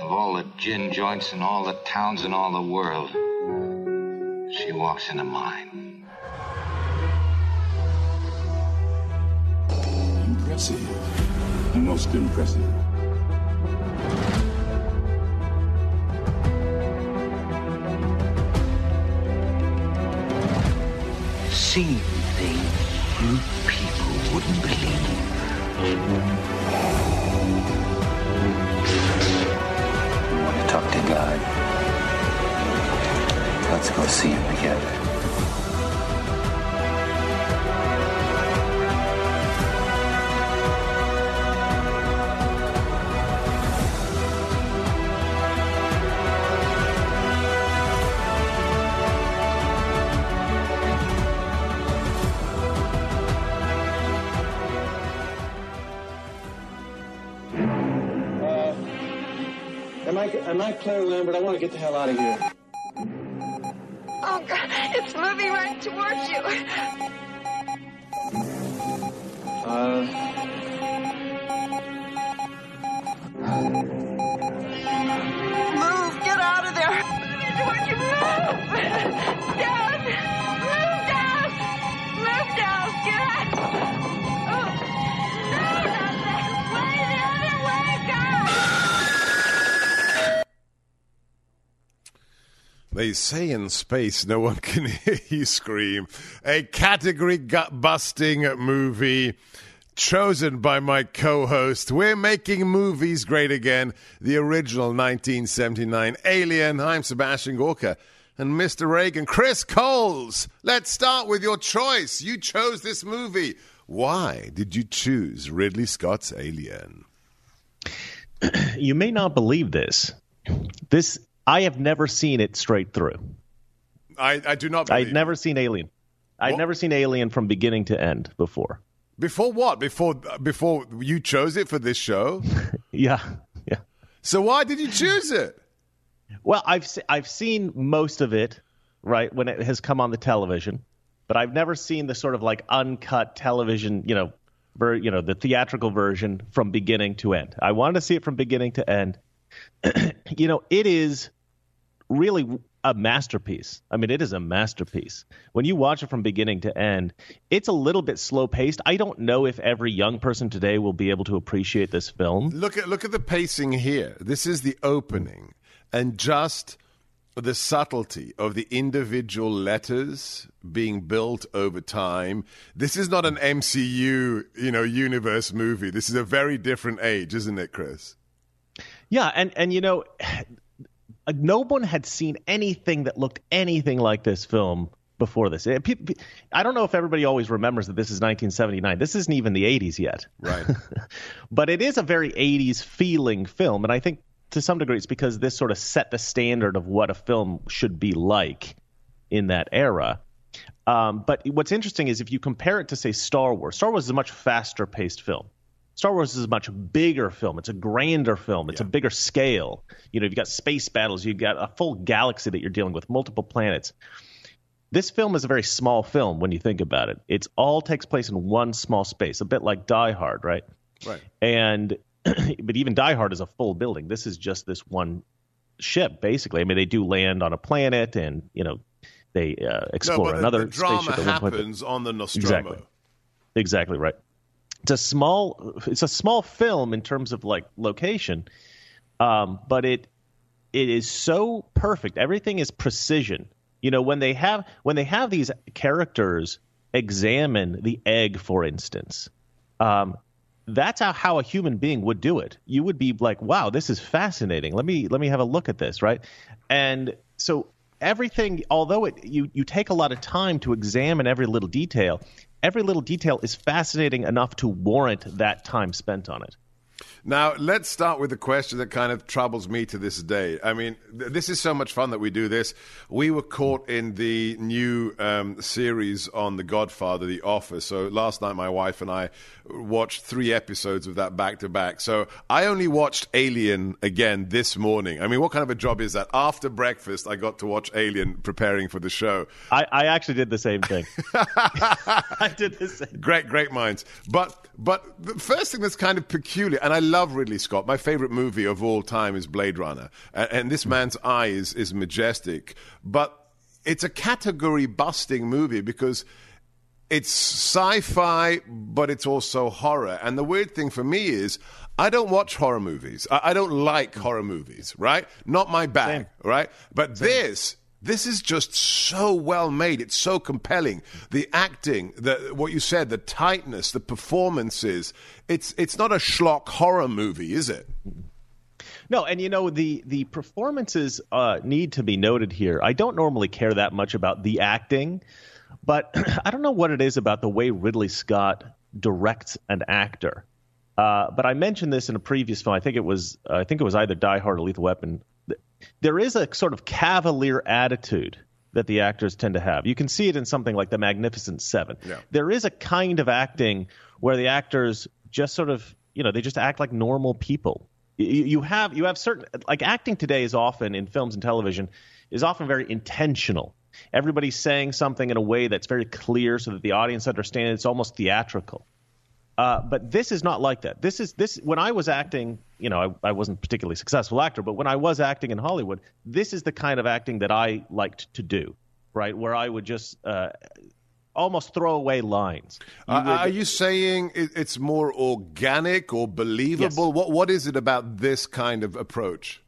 Of all the gin joints in all the towns in all the world, she walks into mine. Impressive. Most impressive. Seeing things you people wouldn't believe. Talk to God? Let's go see him together. I, am I Claire Lambert? I want to get the hell out of here. Oh, God, it's moving right towards you. Uh, Move, get out of there. Moving towards you, Move They say in space no one can hear you scream. A category gut busting movie chosen by my co host. We're making movies great again. The original 1979 Alien. I'm Sebastian Gorka. And Mr. Reagan, Chris Coles. Let's start with your choice. You chose this movie. Why did you choose Ridley Scott's Alien? You may not believe this. This I have never seen it straight through. I, I do not believe I'd never seen Alien. I'd What? never seen Alien from beginning to end before. Before what? Before before you chose it for this show? Yeah, yeah. So why did you choose it? Well, I've se- I've seen most of it, right, when it has come on the television, but I've never seen the sort of like uncut television, you know, ver- you know, the theatrical version from beginning to end. I wanted to see it from beginning to end. you know, it is really a masterpiece. I mean, it is a masterpiece. When you watch it from beginning to end, it's a little bit slow paced. I don't know if every young person today will be able to appreciate this film. Look at look at the pacing here. This is the opening, and just the subtlety of the individual letters being built over time. This is not an MCU, you know, universe movie. This is a very different age, isn't it, Chris? Yeah, and and you know, no one had seen anything that looked anything like this film before this. It- pe- I don't know if everybody always remembers that this is 1979. This isn't even the 80s yet. Right. but it is a very 80s feeling film, and I think to some degree it's because this sort of set the standard of what a film should be like in that era. Um, but what's interesting is if you compare it to say Star Wars, Star Wars is a much faster paced film. Star Wars is a much bigger film. It's a grander film. It's a bigger scale. You know, you've got space battles. You've got a full galaxy that you're dealing with, multiple planets. This film is a very small film when you think about it. It's all takes place in one small space, a bit like Die Hard, right? Right. And but even Die Hard is a full building. This is just this one ship, basically. I mean, they do land on a planet, and you know, they uh, No, explore but another the drama one point. happens on the Nostromo. Exactly. Exactly right. It's a small it's a small film in terms of like location, um, but it it is so perfect. Everything is precision. You know when they have when they have these characters examine the egg, for instance, um, that's how, how a human being would do it. You would be like, "Wow, this is fascinating. Let me let me have a look at this." Right, and so everything, although it you you take a lot of time to examine every little detail, every little detail is fascinating enough to warrant that time spent on it. Now, let's start with the question that kind of troubles me to this day. I mean, th- this is so much fun that we do this. We were caught in the new um, series on The Godfather, The Offer. So last night, my wife and I watched three episodes of that back to back. So I only watched Alien again this morning. I mean, what kind of a job is that? After breakfast, I got to watch Alien preparing for the show. I, I actually did the same thing. I did the same. Great, great minds. But but the first thing that's kind of peculiar, and I love Ridley Scott. My favorite movie of all time is Blade Runner, and, and this hmm. man's eye is is majestic. But it's a category busting movie because it's sci-fi, but it's also horror. And the weird thing for me is. I don't watch horror movies. I, I don't like hmm. horror movies, right? Not my bag, right? But this this is just so well made. It's so compelling. The acting, the what you said, the tightness, the performances. It's it's not a schlock horror movie, is it? No, and you know the the performances uh, need to be noted here. I don't normally care that much about the acting, but I don't know what it is about the way Ridley Scott directs an actor. Uh, but I mentioned this in a previous film. I think it was I think it was either Die Hard or Lethal Weapon. There is a sort of cavalier attitude that the actors tend to have. You can see it in something like The Magnificent Seven. Yeah. There is a kind of acting where the actors just sort of you know they just act like normal people. You, you have you have certain like acting today is often in films and television is often very intentional. Everybody's saying something in a way that's very clear so that the audience understands. It's almost theatrical. Uh, but this is not like that. This is this when I was acting, you know, I, I wasn't a particularly successful actor, but when I was acting in Hollywood, this is the kind of acting that I liked to do, right? Where I would just uh, almost throw away lines. You Uh, would- are you saying it, it's more organic or believable? Yes. What what is it about this kind of approach?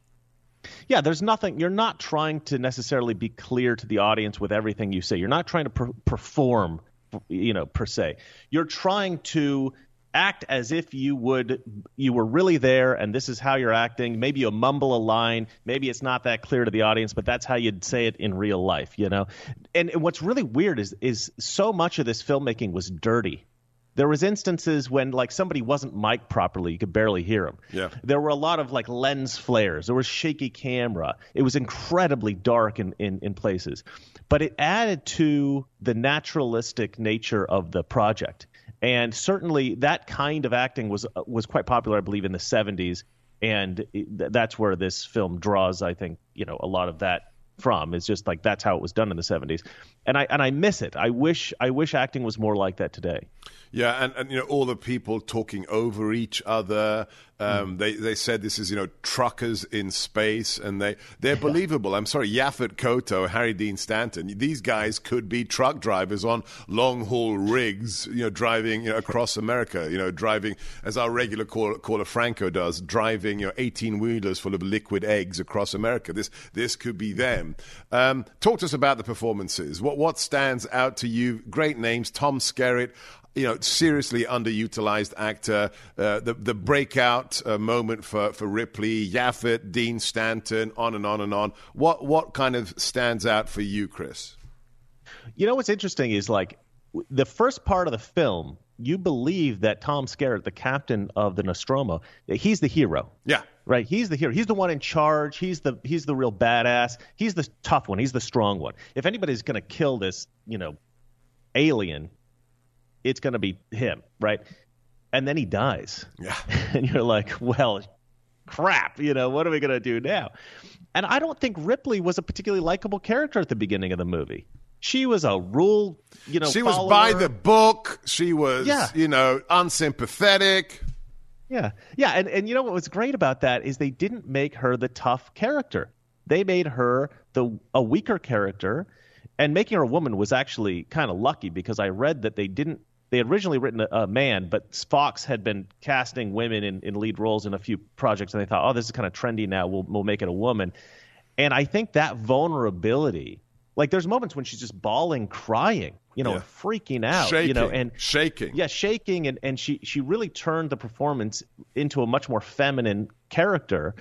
yeah, there's nothing. You're not trying to necessarily be clear to the audience with everything you say. You're not trying to per- perform, you know, per se. You're trying to act as if you would you were really there and this is how you're acting. Maybe you mumble a line. Maybe it's not that clear to the audience but that's how you'd say it in real life you know? And, and what's really weird is is so much of this filmmaking was dirty there was instances when like somebody wasn't mic'd properly you could barely hear them Yeah. there were a lot of like lens flares. There was shaky camera. It was incredibly dark in, in, in places. But it added to the naturalistic nature of the project. And certainly that kind of acting was uh, was quite popular i believe in the 70s and that's where this film draws i think you know a lot of that from it's just like that's how it was done in the 70s and i and i miss it i wish i wish acting was more like that today Yeah, and, and you know all the people talking over each other. Um, They they said this is you know truckers in space, and they they're believable. I'm sorry, Yaphet Kotto, Harry Dean Stanton. These guys could be truck drivers on long haul rigs, you know, driving you know across America. You know, driving as our regular caller, caller Franco does, driving you know 18 wheelers full of liquid eggs across America. This this could be them. Um, talk to us about the performances. What what stands out to you? Great names, Tom Skerritt you know, seriously underutilized actor. Uh, the the breakout uh, moment for, for Ripley, Yaphet, Dean Stanton, on and on and on. What what kind of stands out for you, Chris? You know what's interesting is like the first part of the film, you believe that Tom Skerritt, the captain of the Nostromo, he's the hero. Yeah, Right, he's the hero. He's the one in charge. He's the he's the real badass. He's the tough one. He's the strong one. If anybody's going to kill this, you know, alien, it's going to be him, right? And then he dies. yeah. and you're like, well, crap, you know, what are we going to do now? And I don't think Ripley was a particularly likable character at the beginning of the movie. She was a rule, you know, She was by the book. She was, Yeah. you know, unsympathetic. Yeah, yeah, and and you know what was great about that is they didn't make her the tough character. They made her the a weaker character, and making her a woman was actually kind of lucky because I read that they didn't. They had originally written a, a man, but Fox had been casting women in, in lead roles in a few projects, and they thought, oh, this is kind of trendy now. We'll we'll make it a woman. And I think that vulnerability, like there's moments when she's just bawling, crying, you know, Yeah. freaking out, shaking, you know, and shaking. yeah, shaking, and, and she she really turned the performance into a much more feminine character,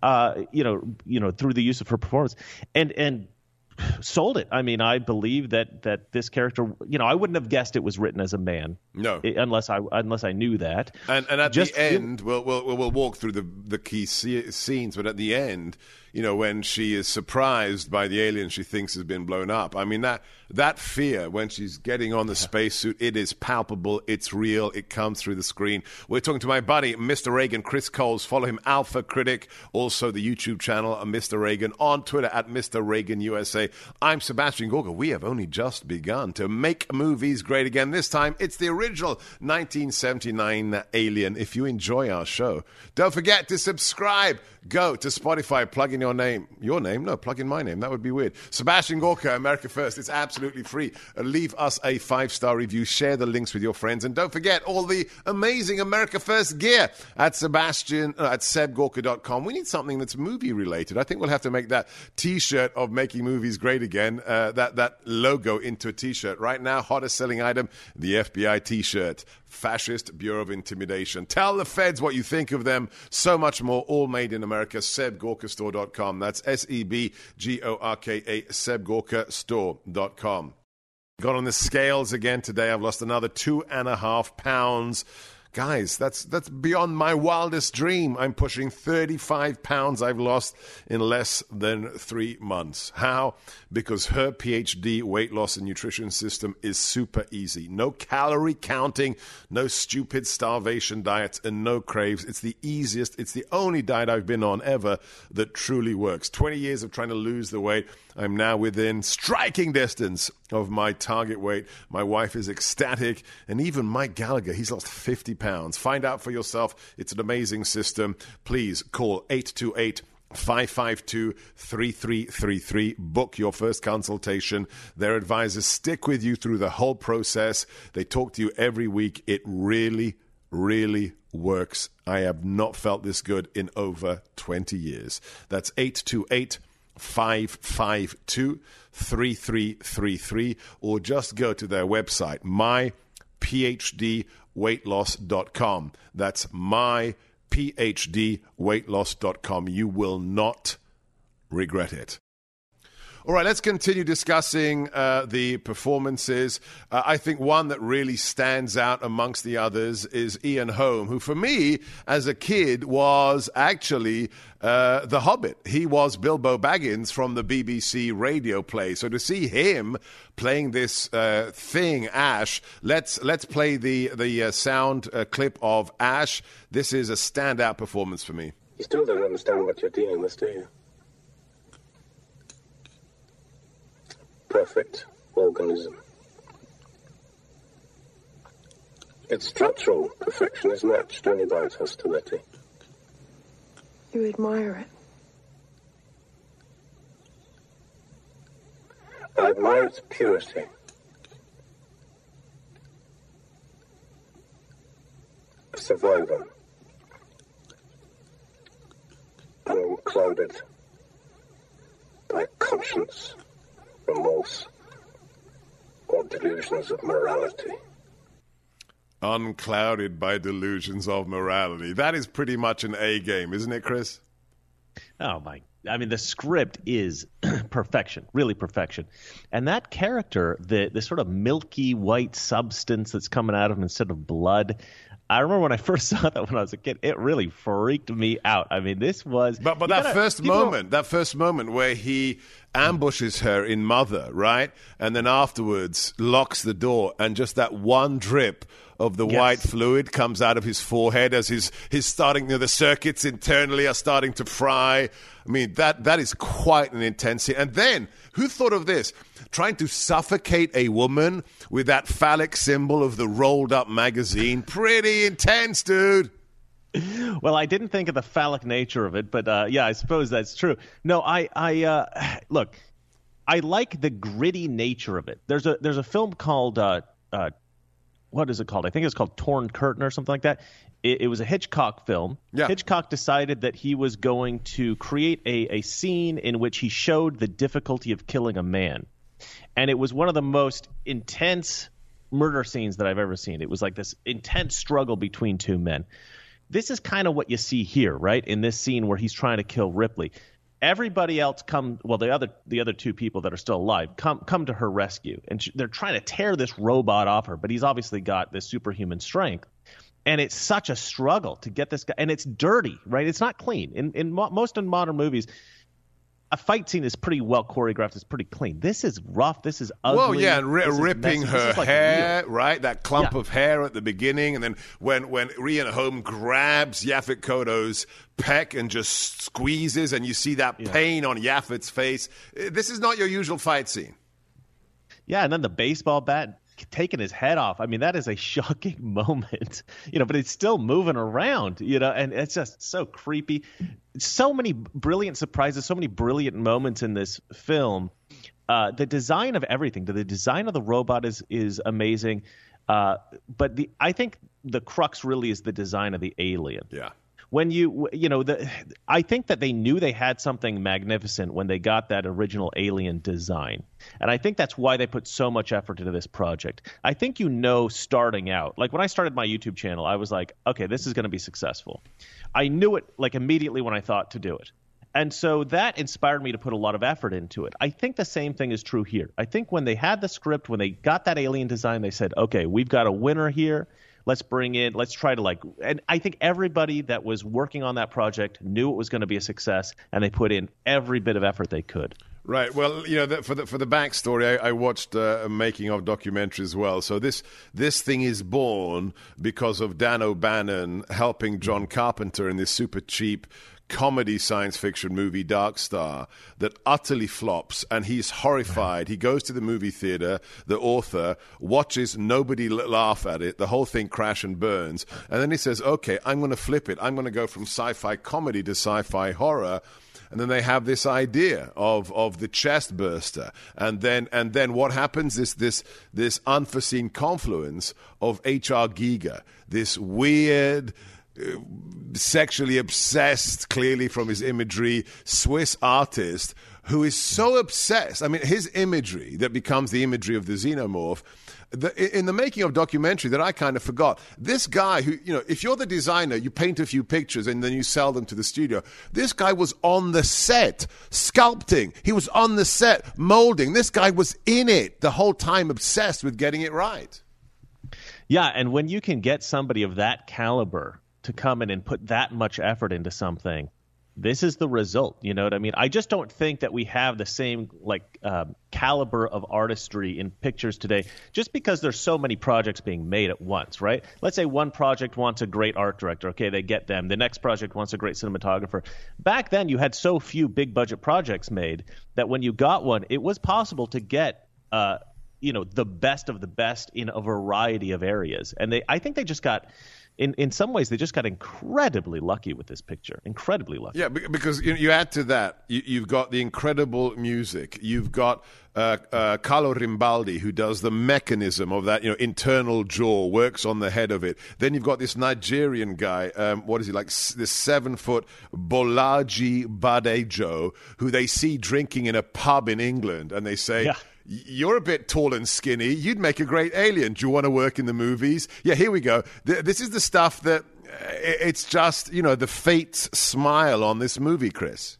uh, you know, you know, through the use of her performance, and and sold it. I mean, I believe that that this character, you know, I wouldn't have guessed it was written as a man. No. unless I unless I knew that. And, and at Just- the end, we'll, we'll we'll walk through the the key scenes. But at the end, you know, when she is surprised by the alien she thinks has been blown up. I mean that that fear when she's getting on the spacesuit, it is palpable. It's real. It comes through the screen. We're talking to my buddy, Mr. Reagan, Chris Coles. Follow him, Alpha Critic. Also the YouTube channel, uh, Mr. Reagan. On Twitter at Mr. Reagan USA. I'm Sebastian Gorka. We have only just begun to make movies great again. This time, it's the original 1979 Alien. If you enjoy our show, don't forget to subscribe. Go to Spotify, plug in your name. Your name? No, plug in my name. That would be weird. Sebastian Gorka, America First. It's absolutely free. Uh, leave us a five star review. Share the links with your friends. And don't forget all the amazing America First gear at Sebastian, uh, at sebgorka.com. We need something that's movie related. I think we'll have to make that t shirt of making movies great again, uh, that, that logo into a t shirt. Right now, hottest selling item, the FBI t shirt. Fascist Bureau of Intimidation. Tell the feds what you think of them. So much more, all made in America. SebGorkaStore.com. That's S E B G O R K A, SebGorkaStore.com. Got on the scales again today. I've lost another two and a half pounds. Guys, that's that's beyond my wildest dream. I'm pushing 35 pounds I've lost in less than three months. How? Because her PhD weight loss and nutrition system is super easy. No calorie counting, no stupid starvation diets, and no craves. It's the easiest, it's the only diet I've been on ever that truly works. 20 years of trying to lose the weight. I'm now within striking distance of my target weight. My wife is ecstatic, and even Mike Gallagher, he's lost 50 pounds. Find out for yourself. It's an amazing system. Please call 828 552 3333. Book your first consultation. Their advisors stick with you through the whole process. They talk to you every week. It really, really works. I have not felt this good in over 20 years. That's 828 552 3333 or just go to their website myphdweightloss.com that's myphdweightloss.com you will not regret it all right, let's continue discussing uh, the performances. Uh, I think one that really stands out amongst the others is Ian Holm, who, for me, as a kid, was actually uh, the Hobbit. He was Bilbo Baggins from the BBC radio play. So to see him playing this uh, thing, Ash, let's let's play the the uh, sound uh, clip of Ash. This is a standout performance for me. You still don't understand what you're dealing with, do you? Perfect organism. Its structural perfection is matched only by its hostility. You admire it. I admire its purity. A survivor. Unclouded by conscience, remorse, or delusions of morality. Unclouded by delusions of morality. That is pretty much an A game, isn't it, Chris? Oh my! I mean, the script is perfection, really perfection, and that character, the the sort of milky white substance that's coming out of him instead of blood. I remember when I first saw that when I was a kid, it really freaked me out. I mean, this was But but that gotta- first moment, that first moment where he ambushes her in Mother, right, and then afterwards locks the door, and just that one drip of the Yes. white fluid comes out of his forehead as his his starting you know, the circuits internally are starting to fry. I mean that that is quite an intensity. And then who thought of this? Trying to suffocate a woman with that phallic symbol of the rolled up magazine. Pretty intense, dude. Well, I didn't think of the phallic nature of it, but uh, yeah, I suppose that's true. No, I, I uh, look, I like the gritty nature of it. There's a there's a film called uh, uh, what is it called? I think it's called Torn Curtain or something like that. It, it was a Hitchcock film. Yeah. Hitchcock decided that he was going to create a, a scene in which he showed the difficulty of killing a man, and it was one of the most intense murder scenes that I've ever seen. It was like this intense struggle between two men this is kind of what you see here, right? In this scene where he's trying to kill Ripley. everybody else come well the other the other two people that are still alive come come to her rescue and she, they're trying to tear this robot off her but he's obviously got this superhuman strength and it's such a struggle to get this guy and it's dirty right it's not clean in in mo- most in modern movies a fight scene is pretty well choreographed it's pretty clean this is rough this is ugly Well, yeah, and is ripping her like, hair, real. right? That clump Yeah. of hair at the beginning, and then when when Ian Holm grabs Yaphet Kotto's peck and just squeezes, and you see that pain on Yaphet's face. Eh, This is not your usual fight scene. Yeah, and then the baseball bat taking his head off. I mean, that is a shocking moment, you know, but it's still moving around, you know, and it's just so creepy. So many brilliant surprises, so many brilliant moments in this film. Uh, the design of everything, the design of the robot is is amazing. Uh, but the I think the crux really is the design of the alien Yeah. When you you know the I think that they knew they had something magnificent when they got that original alien design. And I think that's why they put so much effort into this project. I think you know starting out. Like when I started my YouTube channel, I was like, okay, this is going to be successful. I knew it like immediately when I thought to do it. And so that inspired me to put a lot of effort into it. I think the same thing is true here. I think when they had the script, when they got that alien design, they said, okay, we've got a winner here. Let's bring in, let's try to like, and I think everybody that was working on that project knew it was going to be a success, and they put in every bit of effort they could. Right. Well, you know, the, for the for the backstory, I, I watched uh, a making of documentary as well. So this this thing is born because of Dan O'Bannon helping John Carpenter in this super cheap comedy science fiction movie Dark Star that utterly flops and he's horrified. He goes to the movie theater, the author watches nobody laugh at it, the whole thing crash and burns, and then he says, "Okay, I'm going to flip it. I'm going to go from sci-fi comedy to sci-fi horror." and then they have this idea of of the chest burster and then and then what happens is this this unforeseen confluence of HR Giger this weird sexually obsessed clearly from his imagery Swiss artist who is so obsessed I mean his imagery that becomes the imagery of the xenomorph the, in the making of documentary that I kind of forgot. This guy who, you know, if you're the designer, you paint a few pictures and then you sell them to the studio. This guy was on the set sculpting. He was on the set molding. This guy was in it the whole time, obsessed with getting it right. Yeah, and when you can get somebody of that caliber to come in and put that much effort into something, this is the result. You know what I mean? I just don't think that we have the same like um, caliber of artistry in pictures today, just because there's so many projects being made at once, right? Let's say one project wants a great art director. Okay, they get them. The next project wants a great cinematographer. Back then, you had so few big budget projects made that when you got one, it was possible to get. Uh, you know the best of the best in a variety of areas and they i think they just got in in some ways they just got incredibly lucky with this picture incredibly lucky Yeah, because you, you add to that, you, you've got the incredible music. You've got uh, uh, Carlo Rambaldi, who does the mechanism of that, you know, internal jaw, works on the head of it. Then you've got this Nigerian guy, um, what is he like, this seven foot Bolaji Badejo, who they see drinking in a pub in England, and they say. Yeah. You're a bit tall and skinny. You'd make a great alien. Do you want to work in the movies? Yeah, here we go. This is the stuff that uh, it's just, you know, the fate's smile on this movie, Chris.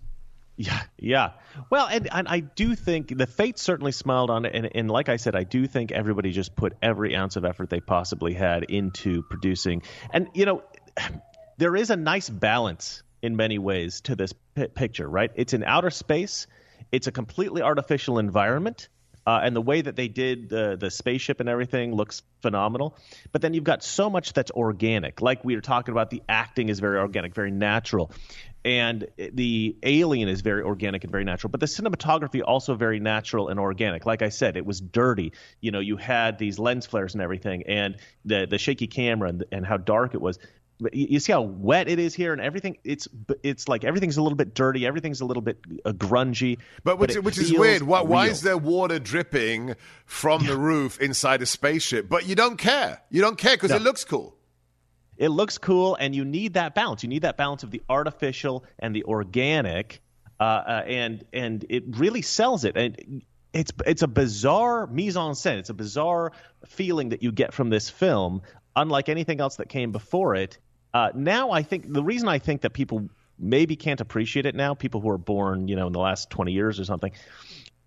Yeah, yeah. Well, and, and I do think the fate certainly smiled on it, and, and like I said, I do think everybody just put every ounce of effort they possibly had into producing. And you know, there is a nice balance in many ways to this pi picture, right? It's in outer space. It's a completely artificial environment. Uh, and the way that they did the the spaceship and everything looks phenomenal. But then you've got so much that's organic. Like we were talking about, the acting is very organic, very natural, and the alien is very organic and very natural. But the cinematography also very natural and organic. Like I said, it was dirty. You know, you had these lens flares and everything, and the the shaky camera and, and how dark it was. But you see how wet it is here, and everything. It's it's like everything's a little bit dirty. Everything's a little bit uh, grungy. But which, it which is weird. Why, why is there water dripping from the roof inside a spaceship? But you don't care. You don't care because it looks cool. it looks cool and you need that balance you need that balance of the artificial and the organic uh, uh, and and it really sells it and it's it's a bizarre mise en scène it's a bizarre feeling that you get from this film unlike anything else that came before it uh, now i think the reason i think that people maybe can't appreciate it now, people who are born, you know, in the last 20 years or something,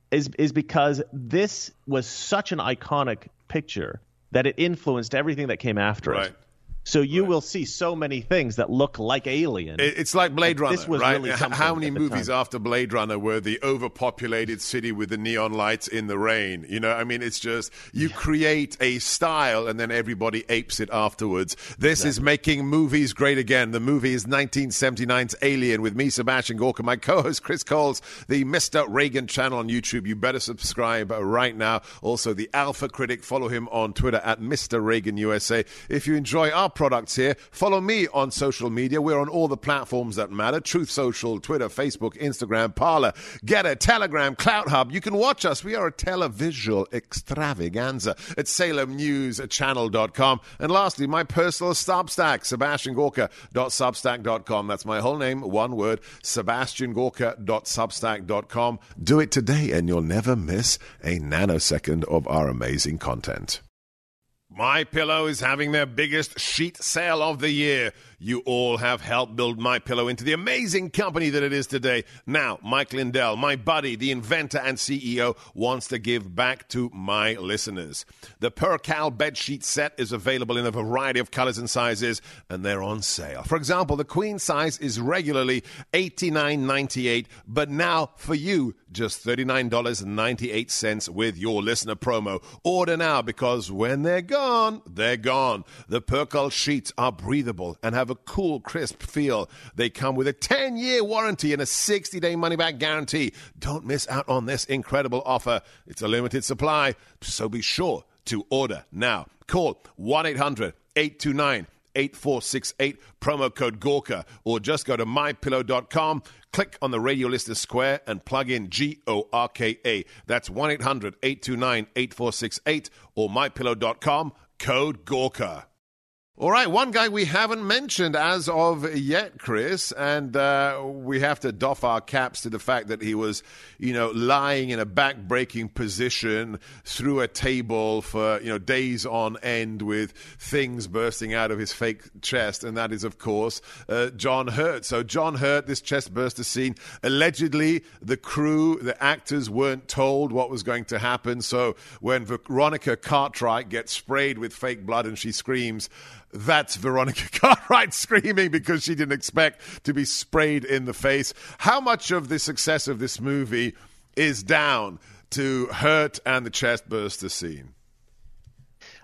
is is because this was such an iconic picture that it influenced everything that came after Right. it. So you will see so many things that look like Alien. It's like Blade Runner, this was right? really How many movies time. after Blade Runner were the overpopulated city with the neon lights in the rain? You know, I mean, it's just you create a style and then everybody apes it afterwards. This is making movies great again. The movie is 1979's Alien with me, Sebastian Gorka, my co-host Chris Coles, the Mr. Reagan channel on YouTube. You better subscribe right now. Also, the Alpha Critic. Follow him on Twitter at Mr. Reagan USA. If you enjoy our products here, follow me on social media. We're on all the platforms that matter Truth Social, Twitter, Facebook, Instagram, Parler, Gettr, Telegram, Clout Hub. You can watch us. We are a televisual extravaganza at salemnewschannel.com. And lastly, my personal Substack, sebastiangorka.substack.com. That's my whole name, one word, sebastiangorka.substack.com. Do it today, and you'll never miss a nanosecond of our amazing content. My Pillow is having their biggest sheet sale of the year. You all have helped build My Pillow into the amazing company that it is today. Now, Mike Lindell, my buddy, the inventor and CEO, wants to give back to my listeners. The Percale bed sheet set is available in a variety of colors and sizes, and they're on sale. For example, the queen size is regularly $89.98, but now for you, just $39.98 with your listener promo. Order now because when they're gone, they're gone. The Percale sheets are breathable and have a cool, crisp feel. They come with a 10 year warranty and a 60 day money back guarantee. Don't miss out on this incredible offer. It's a limited supply, so be sure to order now. Call 1 800 829 8468, promo code Gorka, or just go to mypillow.com, click on the radio listener square, and plug in G O R K A. That's 1 800 829 8468 or mypillow.com, code Gorka. All right, one guy we haven't mentioned as of yet, Chris, and uh, we have to doff our caps to the fact that he was, you know, lying in a back-breaking position through a table for, you know, days on end with things bursting out of his fake chest, and that is, of course, uh, John Hurt. So John Hurt, this chest burster scene, allegedly the crew, the actors weren't told what was going to happen. So when Veronica Cartwright gets sprayed with fake blood and she screams, that's Veronica Cartwright screaming because she didn't expect to be sprayed in the face. How much of the success of this movie is down to Hurt and the chest burster scene?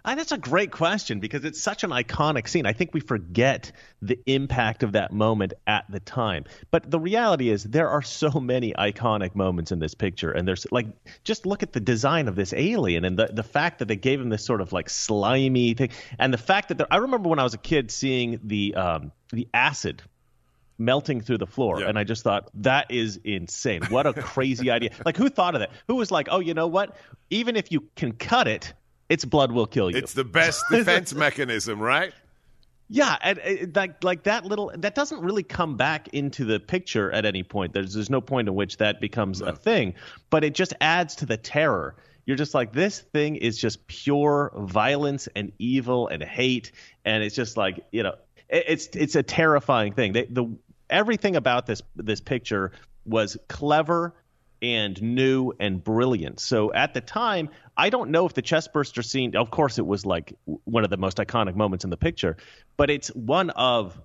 I, that's a great question because it's such an iconic scene. I think we forget the impact of that moment at the time. But the reality is, there are so many iconic moments in this picture, and there's like just look at the design of this alien and the the fact that they gave him this sort of like slimy thing, and the fact that I remember when I was a kid seeing the um, the acid melting through the floor Yeah. and i just thought that is insane what a crazy idea like who thought of that who was like oh you know what even if you can cut it its blood will kill you It's the best defense mechanism, right? yeah, and and like like that little that doesn't really come back into the picture at any point. There's there's no point in which that becomes a thing, but it just adds to the terror. You're just like this thing is just pure violence and evil and hate, and it's just like you know it, it's it's a terrifying thing. They, the everything about this this picture was clever and new and brilliant. So at the time, I don't know if the chestburster scene, of course, it was like one of the most iconic moments in the picture, but it's one of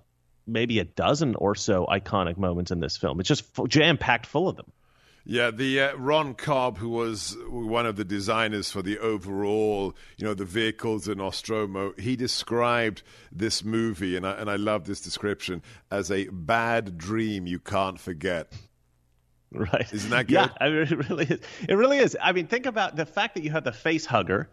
maybe a dozen or so iconic moments in this film. It's just jam packed full of them. Yeah, the uh, Ron Cobb, who was one of the designers for the overall, you know, the vehicles in Nostromo, he described this movie, and I, and I love this description, as a bad dream you can't forget. Right. Isn't that Yeah, good? I mean, it really is. It really is. I mean, think about the fact that you have the face hugger.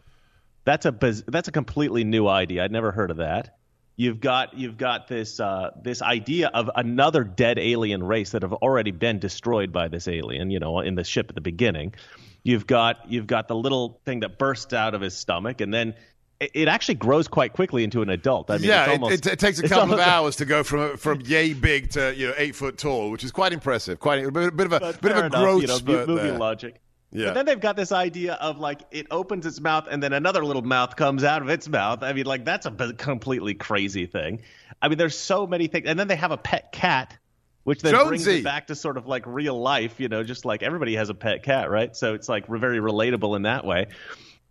That's a biz- that's a completely new idea. I'd never heard of that. You've got you've got this uh, this idea of another dead alien race that have already been destroyed by this alien. You know, in the ship at the beginning. You've got you've got the little thing that bursts out of his stomach, and then it, actually grows quite quickly into an adult. I mean, yeah, it's it- almost, it, it takes a couple of hours to go from from yay big to you know eight foot tall, which is quite impressive. Quite a bit, of a bit of a enough, growth you know, spurt movie there. logic. Yeah. But then they've got this idea of like it opens its mouth and then another little mouth comes out of its mouth. I mean, like that's a b- completely crazy thing. I mean, there's so many things. And then they have a pet cat which then brings Jonesy. it back to sort of like real life. You know, just like everybody has a pet cat, right? So it's like very relatable in that way.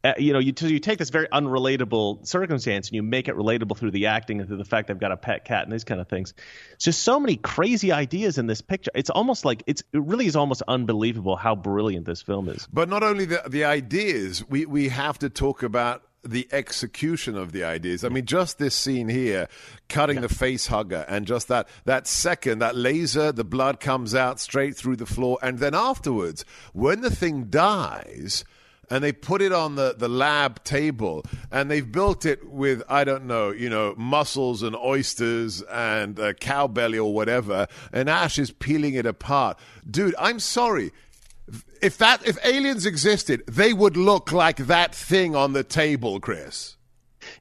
Uh, you know, you you take this very unrelatable circumstance and you make it relatable through the acting and through the fact they've got a pet cat and these kind of things. It's just so many crazy ideas in this picture. It's almost like it's it really is almost unbelievable how brilliant this film is. But not only the the ideas, we we have to talk about the execution of the ideas. I mean, just this scene here, cutting the face hugger, and just that that second, that laser, the blood comes out straight through the floor, and then afterwards, when the thing dies. And they put it on the, the lab table, and they've built it with I don't know, you know, mussels and oysters and uh, cow belly or whatever. And Ash is peeling it apart, dude. I'm sorry, if that if aliens existed, they would look like that thing on the table, Chris.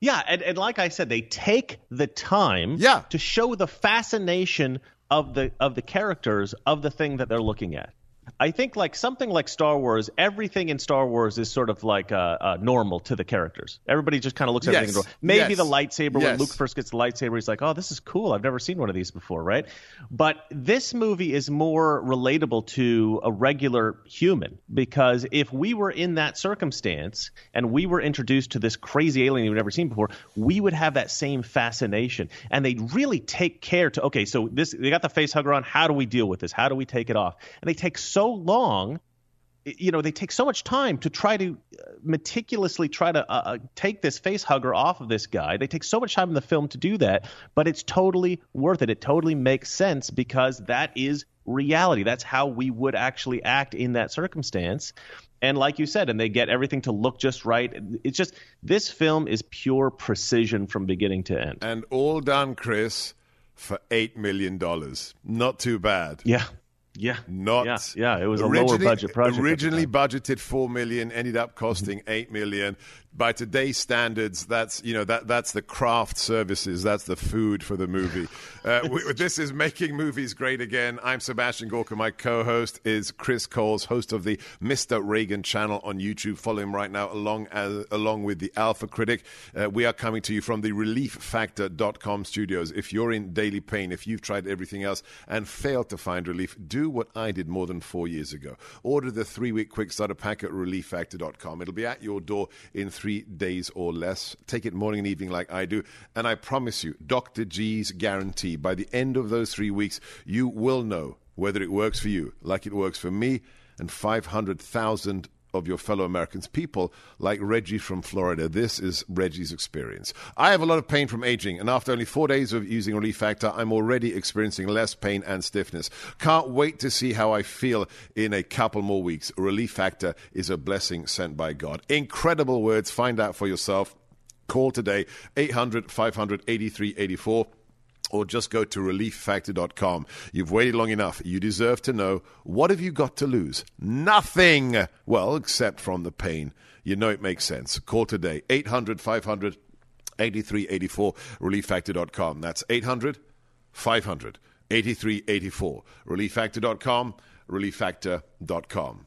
Yeah, and, and like I said, they take the time Yeah. to show the fascination of the of the characters of the thing that they're looking at. I think like something like Star Wars, everything in Star Wars is sort of like uh, uh, normal to the characters. Everybody just kind of looks at Yes. everything. And goes, Maybe Yes. the lightsaber when Luke first gets the lightsaber, he's like, "Oh, this is cool. I've never seen one of these before." Right? But this movie is more relatable to a regular human because if we were in that circumstance and we were introduced to this crazy alien we've never seen before, we would have that same fascination. And they really take care to okay, so this they got the face hugger on. How do we deal with this? How do we take it off? And they take so long you know they take so much time to try to uh, meticulously try to uh, uh, take this face hugger off of this guy. They take so much time in the film to do that but it's totally worth it. It totally makes sense because that is reality. That's how we would actually act in that circumstance. And like you said and they get everything to look just right. It's just this film is pure precision from beginning to end. And all done, Chris, for eight million dollars. Not too bad. yeah yeah Not yeah, yeah it was a lower originally- budget project Originally budgeted four million, ended up costing eight million. By today's standards, that's you know that that's the craft services, that's the food for the movie. Uh, we, this is making movies great again. I'm Sebastian Gorka. My co-host is Chris Coles, host of the Mr. Reagan channel on YouTube. Follow him right now, along as, along with the Alpha Critic. Uh, we are coming to you from the ReliefFactor.com studios. If you're in daily pain, if you've tried everything else and failed to find relief, do what I did more than four years ago. Order the three-week quick starter pack at ReliefFactor.com. It'll be at your door in three days or less. Take it morning and evening like I do, and I promise you, Dr. G's guarantee. By the end of those three weeks, you will know whether it works for you, like it works for me and 500,000 of your fellow Americans, people like Reggie from Florida. This is Reggie's experience. I have a lot of pain from aging, and after only four days of using Relief Factor, I'm already experiencing less pain and stiffness. Can't wait to see how I feel in a couple more weeks. Relief Factor is a blessing sent by God. Incredible words. Find out for yourself. Call today 800 500 8384 or just go to relieffactor.com. You've waited long enough. You deserve to know what have you got to lose? Nothing. Well, except from the pain. You know it makes sense. Call today 800 500 8384 relieffactor.com. That's 800 500 8384 relieffactor.com relieffactor.com.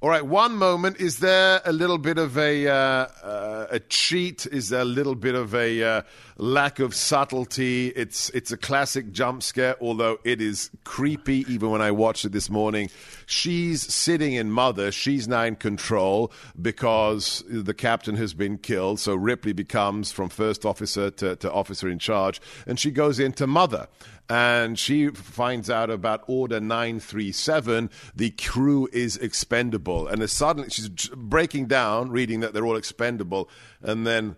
All right, one moment. Is there a little bit of a uh, uh, a cheat? Is there a little bit of a uh, lack of subtlety? It's it's a classic jump scare, although it is creepy. Even when I watched it this morning, she's sitting in Mother. She's now in control because the captain has been killed. So Ripley becomes from first officer to, to officer in charge, and she goes into Mother. And she finds out about Order 937. The crew is expendable. And suddenly she's breaking down, reading that they're all expendable. And then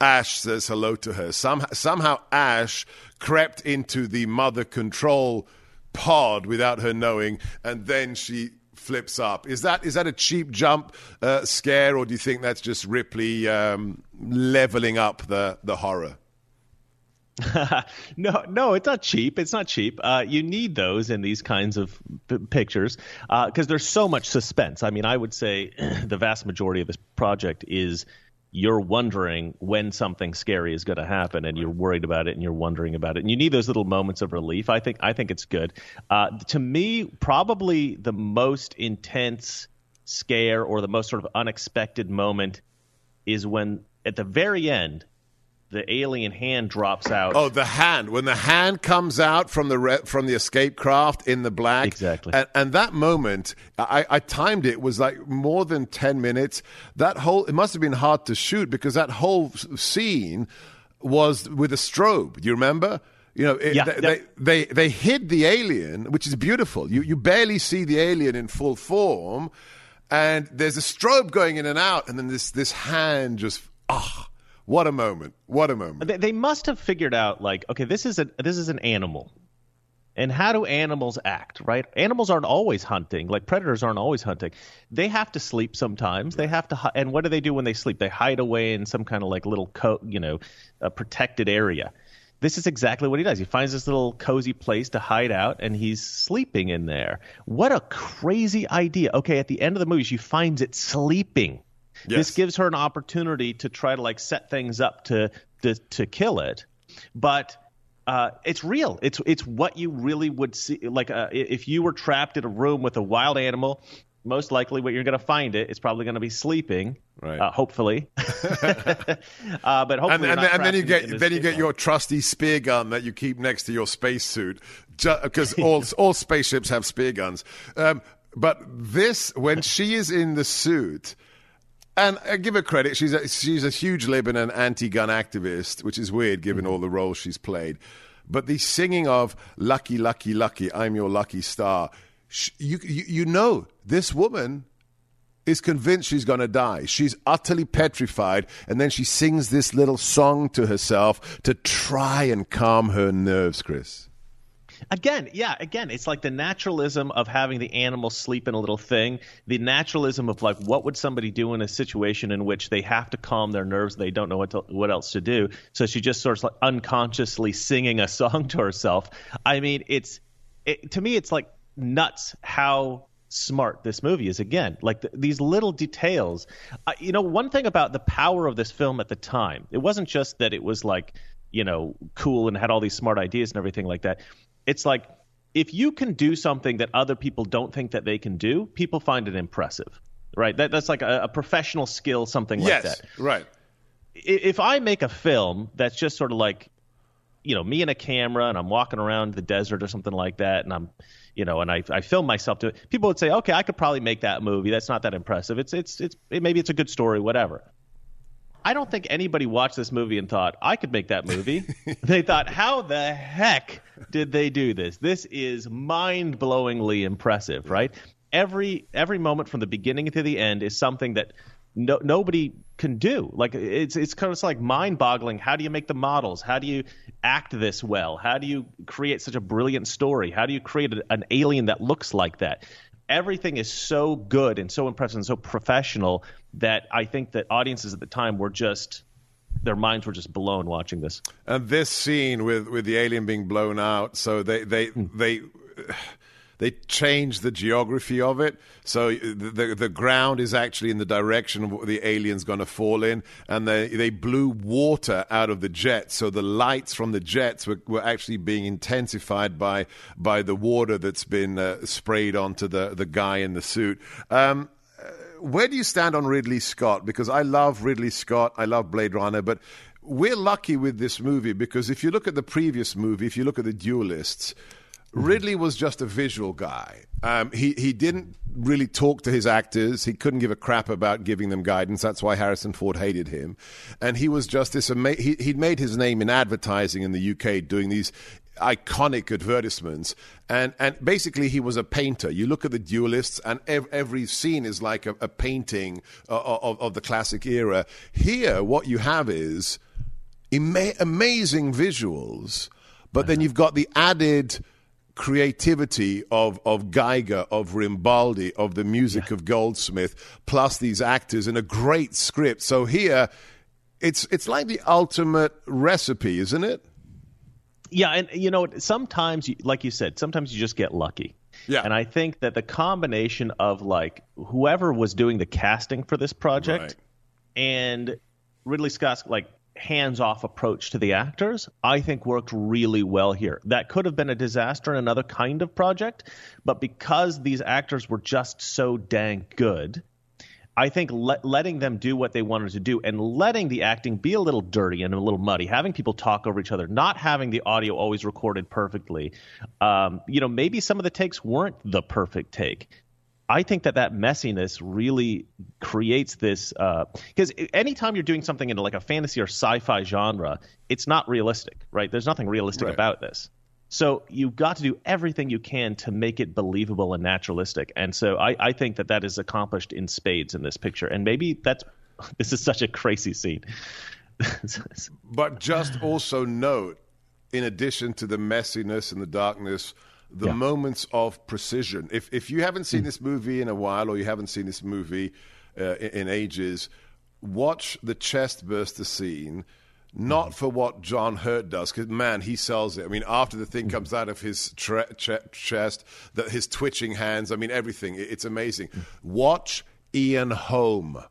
Ash says hello to her. Some, somehow Ash crept into the mother control pod without her knowing, and then she flips up. Is that is that a cheap jump uh, scare, or do you think that's just Ripley um, leveling up the the horror? no, no, it's not cheap. It's not cheap. Uh, you need those in these kinds of p- pictures because uh, there's so much suspense. I mean, I would say the vast majority of this project is you're wondering when something scary is going to happen, and you're worried about it, and you're wondering about it, and you need those little moments of relief. I think I think it's good. Uh, to me, probably the most intense scare or the most sort of unexpected moment is when at the very end the alien hand drops out. Oh, the hand! When the hand comes out from the re- from the escape craft in the black, exactly. And, and that moment, I, I, timed it was like more than ten minutes. That whole it must have been hard to shoot because that whole scene was with a strobe. Do you remember? You know, it, yeah, they, they, they they hid the alien, which is beautiful. You you barely see the alien in full form, and there's a strobe going in and out, and then this this hand just ah. Oh, what a moment! What a moment! They, they must have figured out like, okay, this is a this is an animal, and how do animals act? Right? Animals aren't always hunting. Like predators aren't always hunting. They have to sleep sometimes. They have to. And what do they do when they sleep? They hide away in some kind of like little co- you know, a protected area. This is exactly what he does. He finds this little cozy place to hide out, and he's sleeping in there. What a crazy idea! Okay, at the end of the movie, she finds it sleeping. Yes. This gives her an opportunity to try to like set things up to to, to kill it, but uh, it's real. It's it's what you really would see. Like uh, if you were trapped in a room with a wild animal, most likely what you're going to find it is probably going to be sleeping. Right. Uh, hopefully. uh, but hopefully, and, and, and then you get then you get your trusty spear gun that you keep next to your spacesuit because all all spaceships have spear guns. Um, but this, when she is in the suit and I uh, give her credit; she's a, she's a huge Lebanon anti-gun activist, which is weird given all the roles she's played. But the singing of "Lucky, Lucky, Lucky, I'm Your Lucky Star," you you, you know this woman is convinced she's going to die. She's utterly petrified, and then she sings this little song to herself to try and calm her nerves. Chris. Again, yeah, again, it's like the naturalism of having the animal sleep in a little thing, the naturalism of like what would somebody do in a situation in which they have to calm their nerves, they don't know what to, what else to do. So she just sort of like unconsciously singing a song to herself. I mean, it's it, to me, it's like nuts how smart this movie is again like the, these little details uh, you know one thing about the power of this film at the time it wasn't just that it was like you know cool and had all these smart ideas and everything like that it's like if you can do something that other people don't think that they can do, people find it impressive, right? That, that's like a, a professional skill, something yes, like that. Right. If I make a film that's just sort of like, you know, me and a camera, and I'm walking around the desert or something like that, and I'm, you know, and I, I film myself to it, people would say, okay, I could probably make that movie. That's not that impressive. It's, it's, it's, it, maybe it's a good story, whatever. I don't think anybody watched this movie and thought I could make that movie. they thought, how the heck did they do this? This is mind-blowingly impressive, right? Every every moment from the beginning to the end is something that no, nobody can do. Like it's it's kind of like mind-boggling. How do you make the models? How do you act this well? How do you create such a brilliant story? How do you create an alien that looks like that? Everything is so good and so impressive and so professional that I think that audiences at the time were just their minds were just blown watching this. And this scene with with the alien being blown out, so they they mm. they they changed the geography of it. So the, the, the ground is actually in the direction of the alien's going to fall in, and they they blew water out of the jets. So the lights from the jets were, were actually being intensified by by the water that's been uh, sprayed onto the the guy in the suit. Um, uh, where do you stand on Ridley Scott? Because I love Ridley Scott, I love Blade Runner, but we're lucky with this movie because if you look at the previous movie, if you look at the Duelists, Ridley was just a visual guy. Um, he he didn't really talk to his actors. He couldn't give a crap about giving them guidance. That's why Harrison Ford hated him. And he was just this. Ama- he he'd made his name in advertising in the UK, doing these iconic advertisements. And, and basically, he was a painter. You look at the duelists, and ev- every scene is like a, a painting uh, of, of the classic era. Here, what you have is amazing visuals, but then you've got the added creativity of, of Giger, of Rambaldi, of the music of Goldsmith, plus these actors and a great script. So here, it's it's like the ultimate recipe, isn't it? Yeah, and you know, sometimes, like you said, sometimes you just get lucky. Yeah. And I think that the combination of like whoever was doing the casting for this project Right. and Ridley Scott's like hands-off approach to the actors, I think worked really well here. That could have been a disaster in another kind of project, but because these actors were just so dang good, I think let, letting them do what they wanted to do and letting the acting be a little dirty and a little muddy, having people talk over each other, not having the audio always recorded perfectly. Um, you know, maybe some of the takes weren't the perfect take. I think that that messiness really creates this uh, because anytime you're doing something in like a fantasy or sci-fi genre, it's not realistic, right? There's nothing realistic Right. about this. So you've got to do everything you can to make it believable and naturalistic. And so I, I think that that is accomplished in spades in this picture. And maybe that's this is such a crazy scene. But just also note, in addition to the messiness and the darkness, the Yeah. moments of precision. If if you haven't seen hmm. this movie in a while, or you haven't seen this movie uh, in, in ages, watch the chest burster scene. Not mm-hmm. for what John Hurt does, because man, he sells it. I mean, after the thing mm-hmm. comes out of his tre- che- chest, that his twitching hands. I mean, everything. It- It's amazing. Mm. Watch Ian Holm.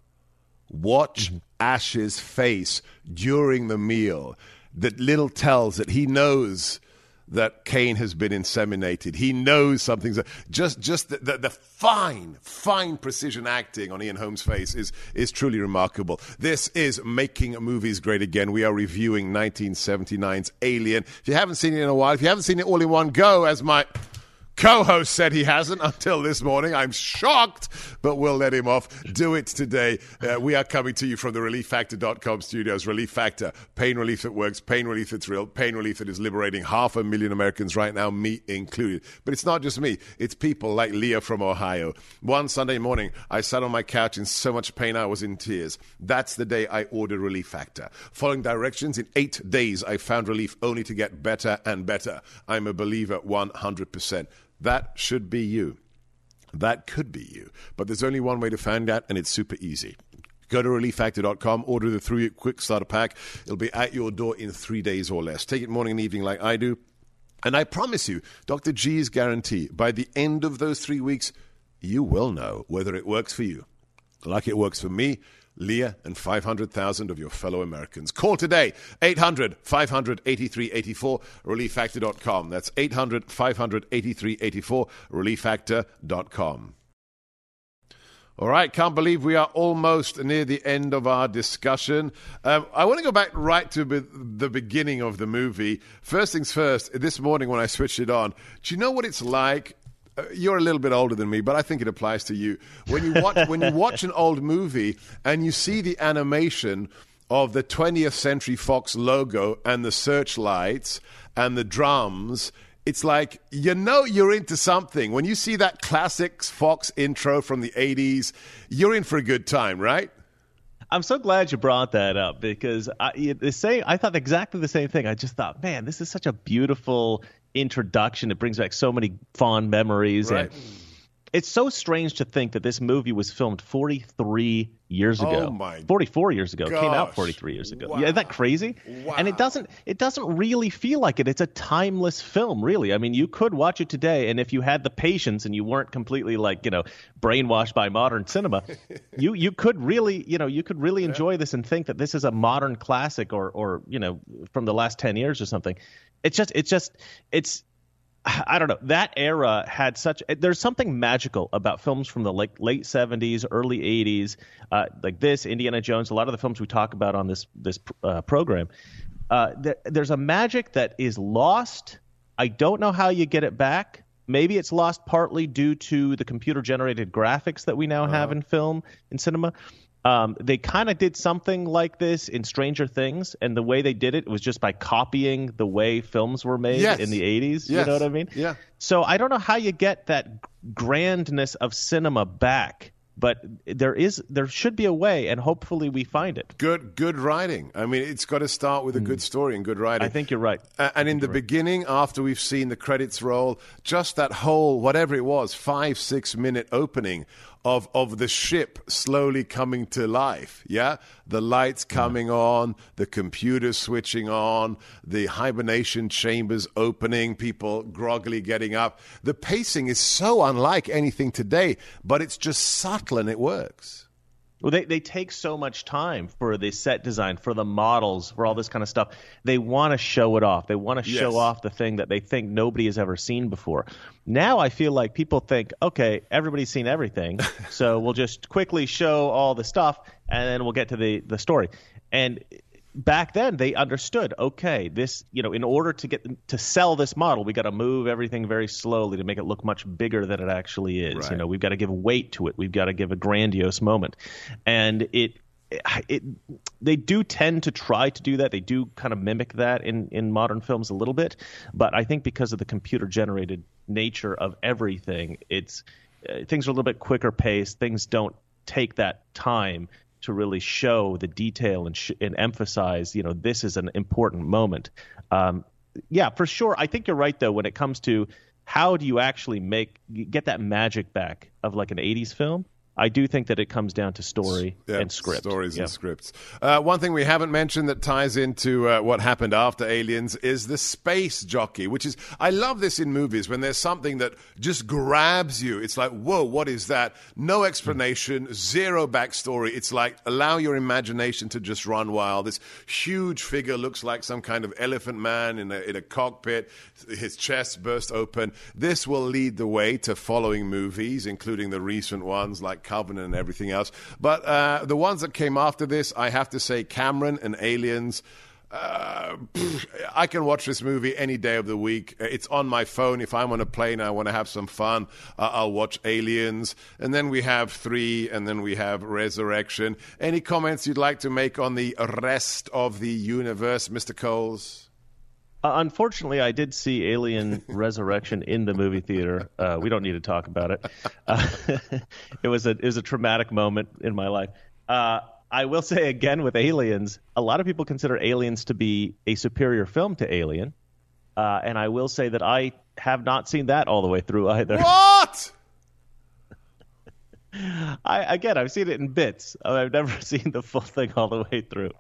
Watch mm-hmm. Ash's face during the meal that little tells that he knows that Kane has been inseminated. He knows something's just just the, the, the fine, fine precision acting on Ian Holm's face is is truly remarkable. This is making movies great again. We are reviewing 1979's Alien. If you haven't seen it in a while, if you haven't seen it all in one go, as my co-host said he hasn't until this morning. I'm shocked, but we'll let him off. Do it today. Uh, we are coming to you from the ReliefFactor.com studios. Relief Factor, pain relief that works, pain relief that's real, pain relief that is liberating half a million Americans right now, me included. But it's not just me. It's people like Leah from Ohio. One Sunday morning, I sat on my couch in so much pain I was in tears. That's the day I ordered Relief Factor. Following directions, in eight days, I found relief only to get better and better. I'm a believer 100%. That should be you. That could be you. But there's only one way to find out, and it's super easy. Go to relieffactor.com, order the three quick starter pack. It'll be at your door in three days or less. Take it morning and evening like I do. And I promise you, Dr. G's guarantee, by the end of those three weeks, you will know whether it works for you. Like it works for me, Leah, and 500,000 of your fellow Americans. Call today, 800 500 8384, relieffactor.com. That's 800 500 8384, relieffactor.com. All right, can't believe we are almost near the end of our discussion. Um, I want to go back right to be- the beginning of the movie. First things first, this morning when I switched it on, do you know what it's like? Uh, you're a little bit older than me, but I think it applies to you. When you watch when you watch an old movie and you see the animation of the 20th Century Fox logo and the searchlights and the drums, it's like you know you're into something. When you see that classic Fox intro from the 80s, you're in for a good time, right? I'm so glad you brought that up because I, the same. I thought exactly the same thing. I just thought, man, this is such a beautiful introduction. It brings back so many fond memories, Right. and it's so strange to think that this movie was filmed 43 years Oh ago. my 44 years ago. It Came out 43 years ago. Wow. Yeah, isn't that crazy? Wow. And it doesn't. It doesn't really feel like it. It's a timeless film, really. I mean, you could watch it today, and if you had the patience and you weren't completely like you know brainwashed by modern cinema, you you could really you know you could really enjoy this and think that this is a modern classic or or you know from the last 10 years or something. It's just it's just it's I don't know. That era had such. There's something magical about films from the late late 70s, early 80s, uh, like this, Indiana Jones. A lot of the films we talk about on this this uh, program. Uh, there, there's a magic that is lost. I don't know how you get it back. Maybe it's lost partly due to the computer generated graphics that we now have in film in cinema. Um, they kind of did something like this in Stranger Things, and the way they did it was just by copying the way films were made Yes. in the 80s. Yes. You know what I mean? Yeah. So I don't know how you get that grandness of cinema back, but there is there should be a way, and hopefully we find it. Good, good writing. I mean, it's got to start with a good story and good writing. I think you're right. A- and in the beginning, after we've seen the credits roll, just that whole whatever it was, five six minute opening of of the ship slowly coming to life. Yeah, the lights coming on, the computer switching on, the hibernation chambers opening, people groggily getting up. The pacing is so unlike anything today, but it's just subtle and it works. Well, they, they take so much time for the set design, for the models, for all this kind of stuff. They want to show it off. They want to Yes. show off the thing that they think nobody has ever seen before. Now I feel like people think, okay, everybody's seen everything, so we'll just quickly show all the stuff, and then we'll get to the, the story. And back then they understood, okay, this, you know, in order to get to sell this model, we got to move everything very slowly to make it look much bigger than it actually is. You know, we've got to give weight to it. We've got to give a grandiose moment, and it. It, they do tend to try to do that. They do kind of mimic that in, in modern films a little bit, but I think because of the computer generated nature of everything, it's uh, things are a little bit quicker paced. Things don't take that time to really show the detail and, sh- and emphasize, you know, this is an important moment. Um, yeah, for sure. I think you're right though when it comes to how do you actually make get that magic back of like an 80s film. I do think that it comes down to story Yeah, and script. Stories Yeah. and scripts. Uh, one thing we haven't mentioned that ties into uh, what happened after Aliens is the space jockey, which is, I love this in movies when there's something that just grabs you. It's like, whoa, what is that? No explanation, zero backstory. It's like, allow your imagination to just run wild. This huge figure looks like some kind of elephant man in a, in a cockpit. His chest burst open. This will lead the way to following movies, including the recent ones like Covenant and everything else. But uh, the ones that came after this, I have to say, Cameron and Aliens. Uh, I can watch this movie any day of the week. It's on my phone. If I'm on a plane, I want to have some fun. Uh, I'll watch Aliens, and then we have three, and then we have Resurrection. Any comments you'd like to make on the rest of the universe, Mr. Coles? Uh, unfortunately, I did see Alien Resurrection in the movie theater. Uh, we don't need to talk about it. Uh, it was a it was a traumatic moment in my life. Uh, I will say again with Aliens, a lot of people consider Aliens to be a superior film to Alien, uh, and I will say that I have not seen that all the way through either. What? I again, I've seen it in bits. I've never seen the full thing all the way through.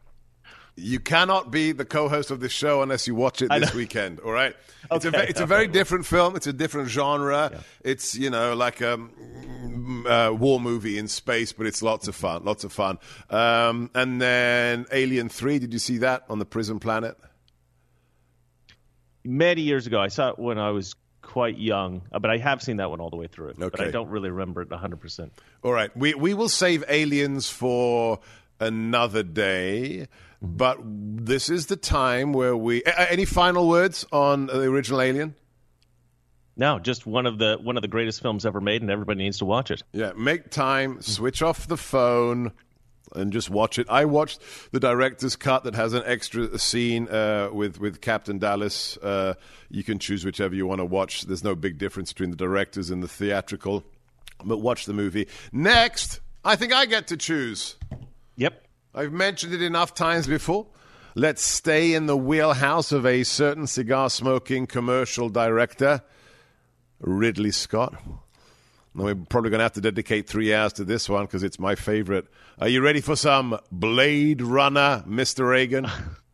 You cannot be the co-host of this show unless you watch it this weekend. All right, it's a Okay, it's a very different film. It's a different genre. It's you know like a mm, uh, war movie in space, but it's lots of fun. Lots of fun. Um, and then Alien Three. Did you see that on the prison planet? Many years ago, I saw it when I was quite young, uh, but I have seen that one all the way through. Okay. But I don't really remember it 100. percent All right, we we will save Aliens for another day. But this is the time where we. any final words on the original Alien? No, just one of the one of the greatest films ever made, and everybody needs to watch it. Yeah, make time, switch off the phone, and just watch it. I watched the director's cut that has an extra scene uh, with with Captain Dallas. Uh, you can choose whichever you want to watch. There's no big difference between the directors and the theatrical, but watch the movie. Next, I think I get to choose. Yep. I've mentioned it enough times before. Let's stay in the wheelhouse of a certain cigar smoking commercial director, Ridley Scott. Now, we're probably going to have to dedicate three hours to this one because it's my favorite. Are you ready for some Blade Runner, Mr. Reagan?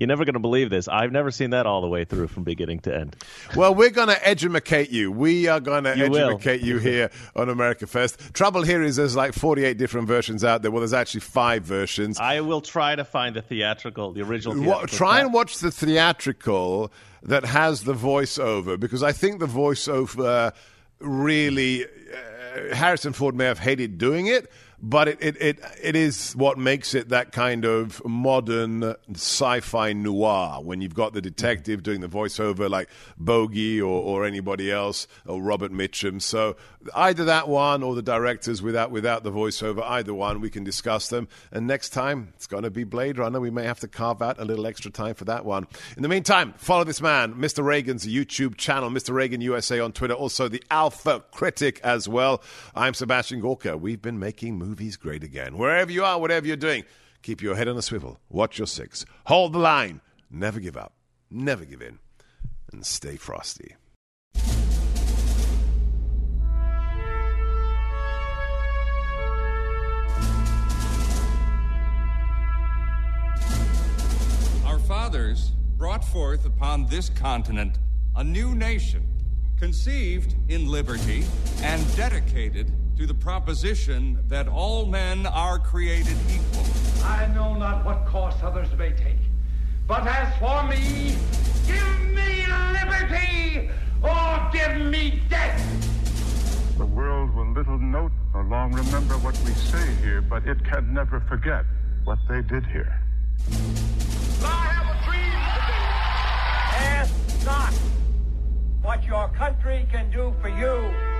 You're never going to believe this. I've never seen that all the way through from beginning to end. well, we're going to educate you. We are going to will. educate you here on America First. Trouble here is there's like 48 different versions out there. Well, there's actually five versions. I will try to find the theatrical, the original. Theatrical try and watch the theatrical that has the voiceover because I think the voiceover really uh, Harrison Ford may have hated doing it, but it, it, it, it is what makes it that kind of modern sci-fi noir when you've got the detective doing the voiceover like Bogey or, or anybody else or Robert Mitchum. So either that one or the directors without without the voiceover, either one, we can discuss them. And next time it's going to be Blade Runner. We may have to carve out a little extra time for that one. In the meantime, follow this man, Mr. Reagan's YouTube channel, Mr. Reagan USA on Twitter, also the Alpha Critic as well. I'm Sebastian Gorka. We've been making movies great again. Wherever you are, whatever you're doing, keep your head on a swivel, watch your six, hold the line, never give up, never give in, and stay frosty. Our fathers brought forth upon this continent a new nation, conceived in liberty and dedicated to the proposition that all men are created equal. I know not what course others may take, but as for me, give me liberty or give me death. The world will little note or long remember what we say here, but it can never forget what they did here. I have a dream today. Ask not what your country can do for you.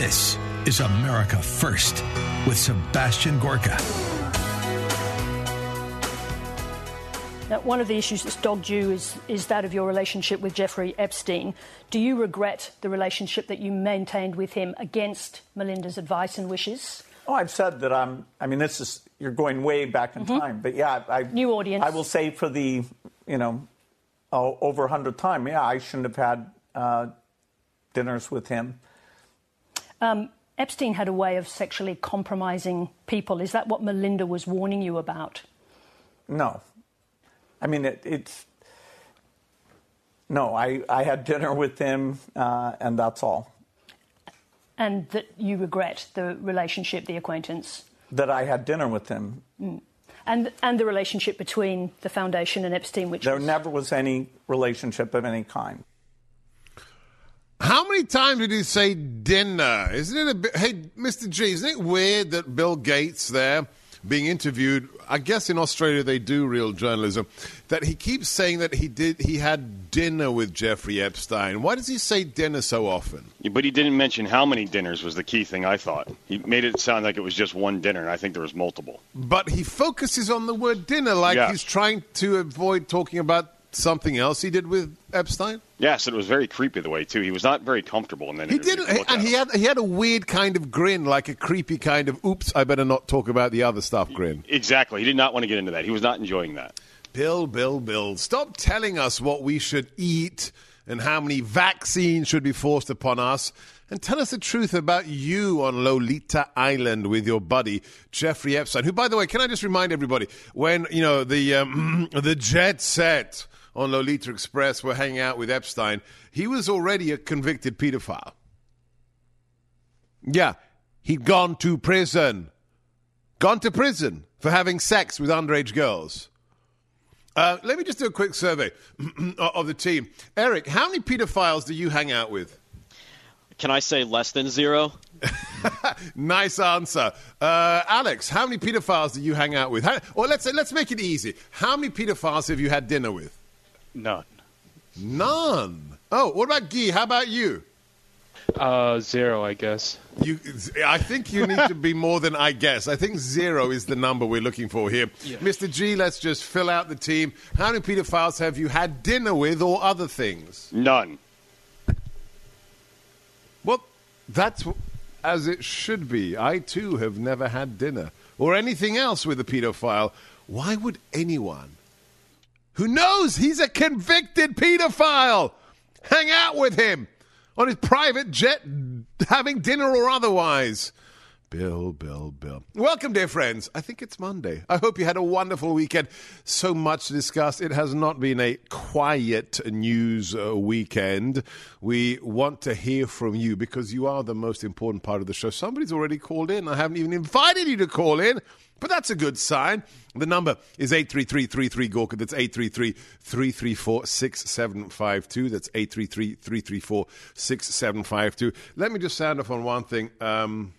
This is America First with Sebastian Gorka. Now, one of the issues that's dogged you is, is that of your relationship with Jeffrey Epstein. Do you regret the relationship that you maintained with him against Melinda's advice and wishes? Oh, I've said that I'm. I mean, this is you're going way back in time, but yeah, I, New audience. I will say for the you know oh, over a hundred time. Yeah, I shouldn't have had uh, dinners with him. Um, Epstein had a way of sexually compromising people. Is that what Melinda was warning you about? No, I mean it, it's no. I I had dinner with him, uh, and that's all. And that you regret the relationship, the acquaintance? That I had dinner with him. Mm. And, and the relationship between the foundation and Epstein, which There was, never was any relationship of any kind. How many times did he say dinner? Isn't it a bit? Hey, Mr. G, isn't it weird that Bill Gates there being interviewed? I guess in Australia they do real journalism. That he keeps saying that he did. He had dinner with Jeffrey Epstein. Why does he say dinner so often? Yeah, but he didn't mention how many dinners was the key thing. I thought he made it sound like it was just one dinner, and I think there was multiple. But he focuses on the word dinner, like Yes. he's trying to avoid talking about something else he did with Epstein. Yes, it was very creepy the way too. He was not very comfortable in that He did, and he had he had a weird kind of grin, like a creepy kind of "oops, I better not talk about the other stuff" grin. exactly. He did not want to get into that. He was not enjoying that. Bill, Bill, Bill, stop telling us what we should eat and how many vaccines should be forced upon us, and tell us the truth about you on Lolita Island with your buddy Jeffrey Epstein. Who, by the way, can I just remind everybody when you know the um, the jet set on Lolita Express we were hanging out with Epstein, he was already a convicted pedophile. Yeah, he'd gone to prison. Gone to prison for having sex with underage girls. Uh, let me just do a quick survey of the team. Eric, how many pedophiles do you hang out with? Can I say less than zero? Nice answer, uh, Alex. How many pedophiles do you hang out with? How, or let's let's make it easy. How many pedophiles have you had dinner with? None. None. Oh, what about Guy? How about you? Uh, zero, I guess. You, I think you need to be more than I guess. I think zero is the number we're looking for here. Yeah. Mr. G, let's just fill out the team. How many pedophiles have you had dinner with or other things? None. Well, that's as it should be. I too have never had dinner or anything else with a pedophile. Why would anyone who knows he's a convicted pedophile hang out with him? on his private jet, having dinner or otherwise. Bill, Bill, Bill. Welcome, dear friends. I think it's Monday. I hope you had a wonderful weekend. So much to discuss. It has not been a quiet news uh, weekend. We want to hear from you because you are the most important part of the show. Somebody's already called in. I haven't even invited you to call in. But that's a good sign. The number is 833-33-GORKA. That's 833-334-6752. That's 833-334-6752. Let me just sound off on one thing. Um,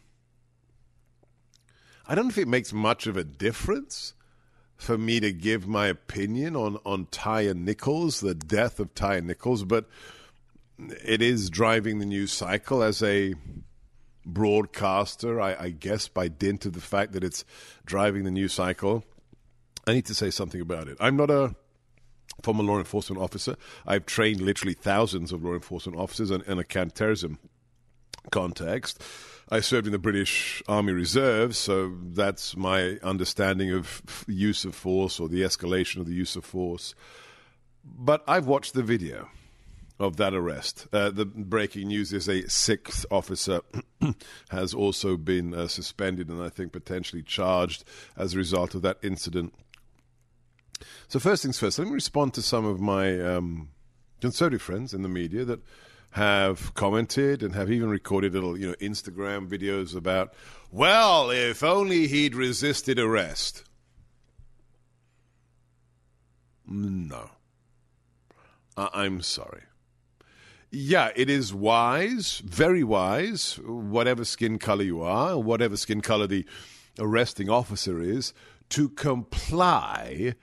I don't know if it makes much of a difference for me to give my opinion on, on Tyre Nichols, the death of Tyre Nichols, but it is driving the news cycle as a broadcaster, I, I, guess by dint of the fact that it's driving the news cycle, I need to say something about it. I'm not a former law enforcement officer. I've trained literally thousands of law enforcement officers in, in a counterterrorism context. I served in the British Army Reserve, so that's my understanding of use of force or the escalation of the use of force. But I've watched the video of that arrest. Uh, the breaking news is a sixth officer has also been uh, suspended and I think potentially charged as a result of that incident. So, first things first, let me respond to some of my um, conservative friends in the media that have commented and have even recorded little, you know, Instagram videos about, well, if only he'd resisted arrest. No. I- I'm sorry yeah, it is wise, very wise, whatever skin color you are, whatever skin color the arresting officer is, to comply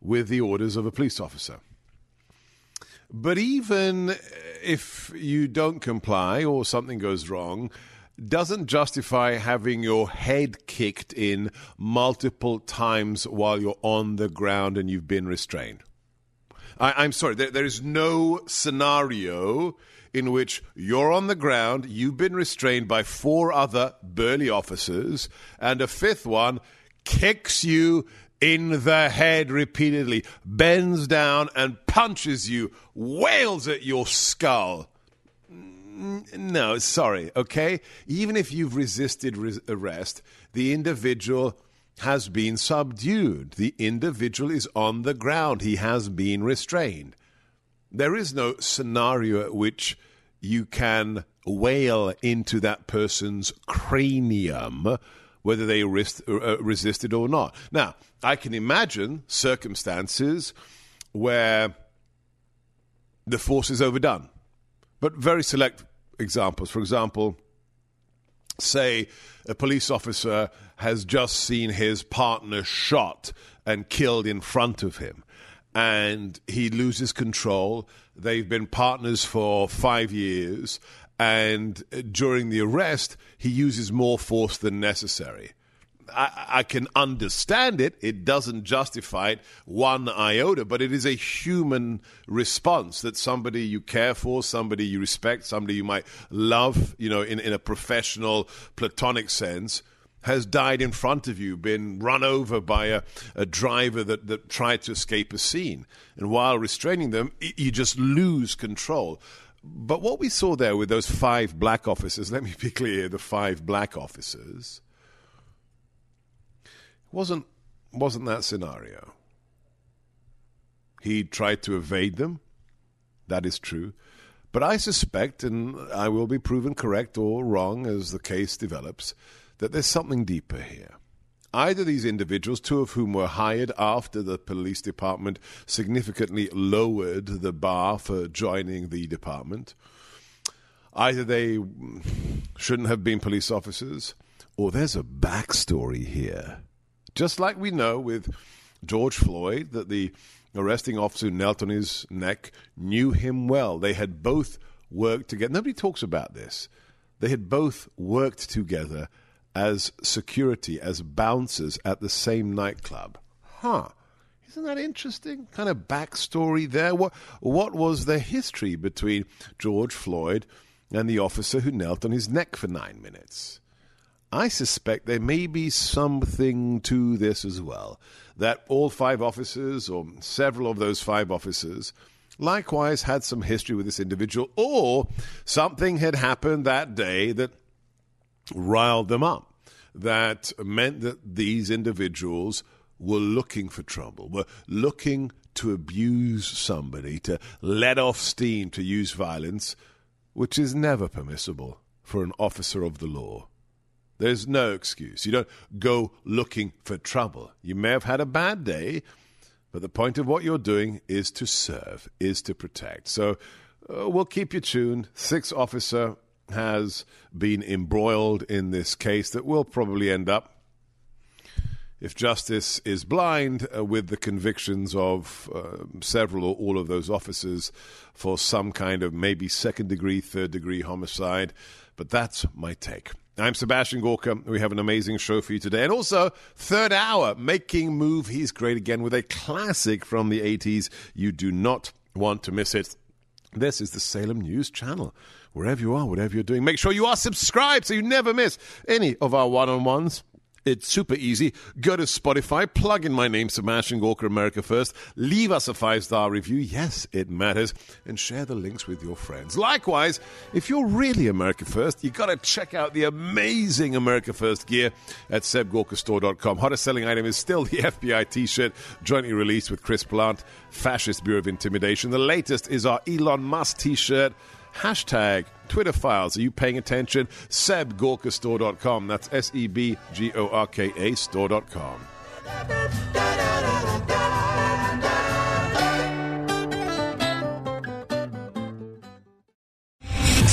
with the orders of a police officer. But even if you don't comply or something goes wrong, doesn't justify having your head kicked in multiple times while you're on the ground and you've been restrained. I, am sorry, there, there is no scenario in which you're on the ground, you've been restrained by four other burly officers, and a fifth one kicks you in the head repeatedly, bends down and punches you, wails at your skull. No, sorry, okay? Even if you've resisted res- arrest, the individual has been subdued. The individual is on the ground. He has been restrained. There is no scenario at which you can wail into that person's cranium whether they res- uh, resisted or not. Now, I can imagine circumstances where the force is overdone, but very select examples. For example, say a police officer has just seen his partner shot and killed in front of him and he loses control. They've been partners for five years, and during the arrest, he uses more force than necessary. I, I, can understand it. It doesn't justify it one iota, but it is a human response that somebody you care for, somebody you respect, somebody you might love, you know, in, in a professional, platonic sense, has died in front of you, been run over by a, a driver that, that tried to escape a scene. And while restraining them, you just lose control. But what we saw there with those five black officers, let me be clear the five black officers wasn't wasn't that scenario. He tried to evade them. That is true. But I suspect, and I will be proven correct or wrong as the case develops, that there's something deeper here. Either these individuals, two of whom were hired after the police department significantly lowered the bar for joining the department, either they shouldn't have been police officers, or there's a backstory here. Just like we know with George Floyd that the arresting officer who knelt on his neck knew him well. They had both worked together. Nobody talks about this. They had both worked together as security, as bouncers at the same nightclub. Huh. Isn't that interesting? Kind of backstory there. What what was the history between George Floyd and the officer who knelt on his neck for nine minutes? I suspect there may be something to this as well. That all five officers, or several of those five officers, likewise had some history with this individual, or something had happened that day that riled them up, that meant that these individuals were looking for trouble, were looking to abuse somebody, to let off steam, to use violence, which is never permissible for an officer of the law. There's no excuse. You don't go looking for trouble. You may have had a bad day, but the point of what you're doing is to serve, is to protect. So uh, we'll keep you tuned. Sixth officer has been embroiled in this case that will probably end up, if justice is blind, uh, with the convictions of uh, several or all of those officers for some kind of maybe second degree, third degree homicide. But that's my take. I'm Sebastian Gorka. We have an amazing show for you today. And also, third hour, making move. He's great again with a classic from the 80s. You do not want to miss it. This is the Salem News Channel. Wherever you are, whatever you're doing, make sure you are subscribed so you never miss any of our one on ones. It's super easy. Go to Spotify, plug in my name, Sebastian Gorka, America First. Leave us a five star review. Yes, it matters. And share the links with your friends. Likewise, if you're really America First, you got to check out the amazing America First gear at sebgorkastore.com. Hottest selling item is still the FBI t shirt, jointly released with Chris Plante, Fascist Bureau of Intimidation. The latest is our Elon Musk t shirt. Hashtag Twitter files. Are you paying attention? SebGorkaStore.com. That's S E B G O R K A store.com.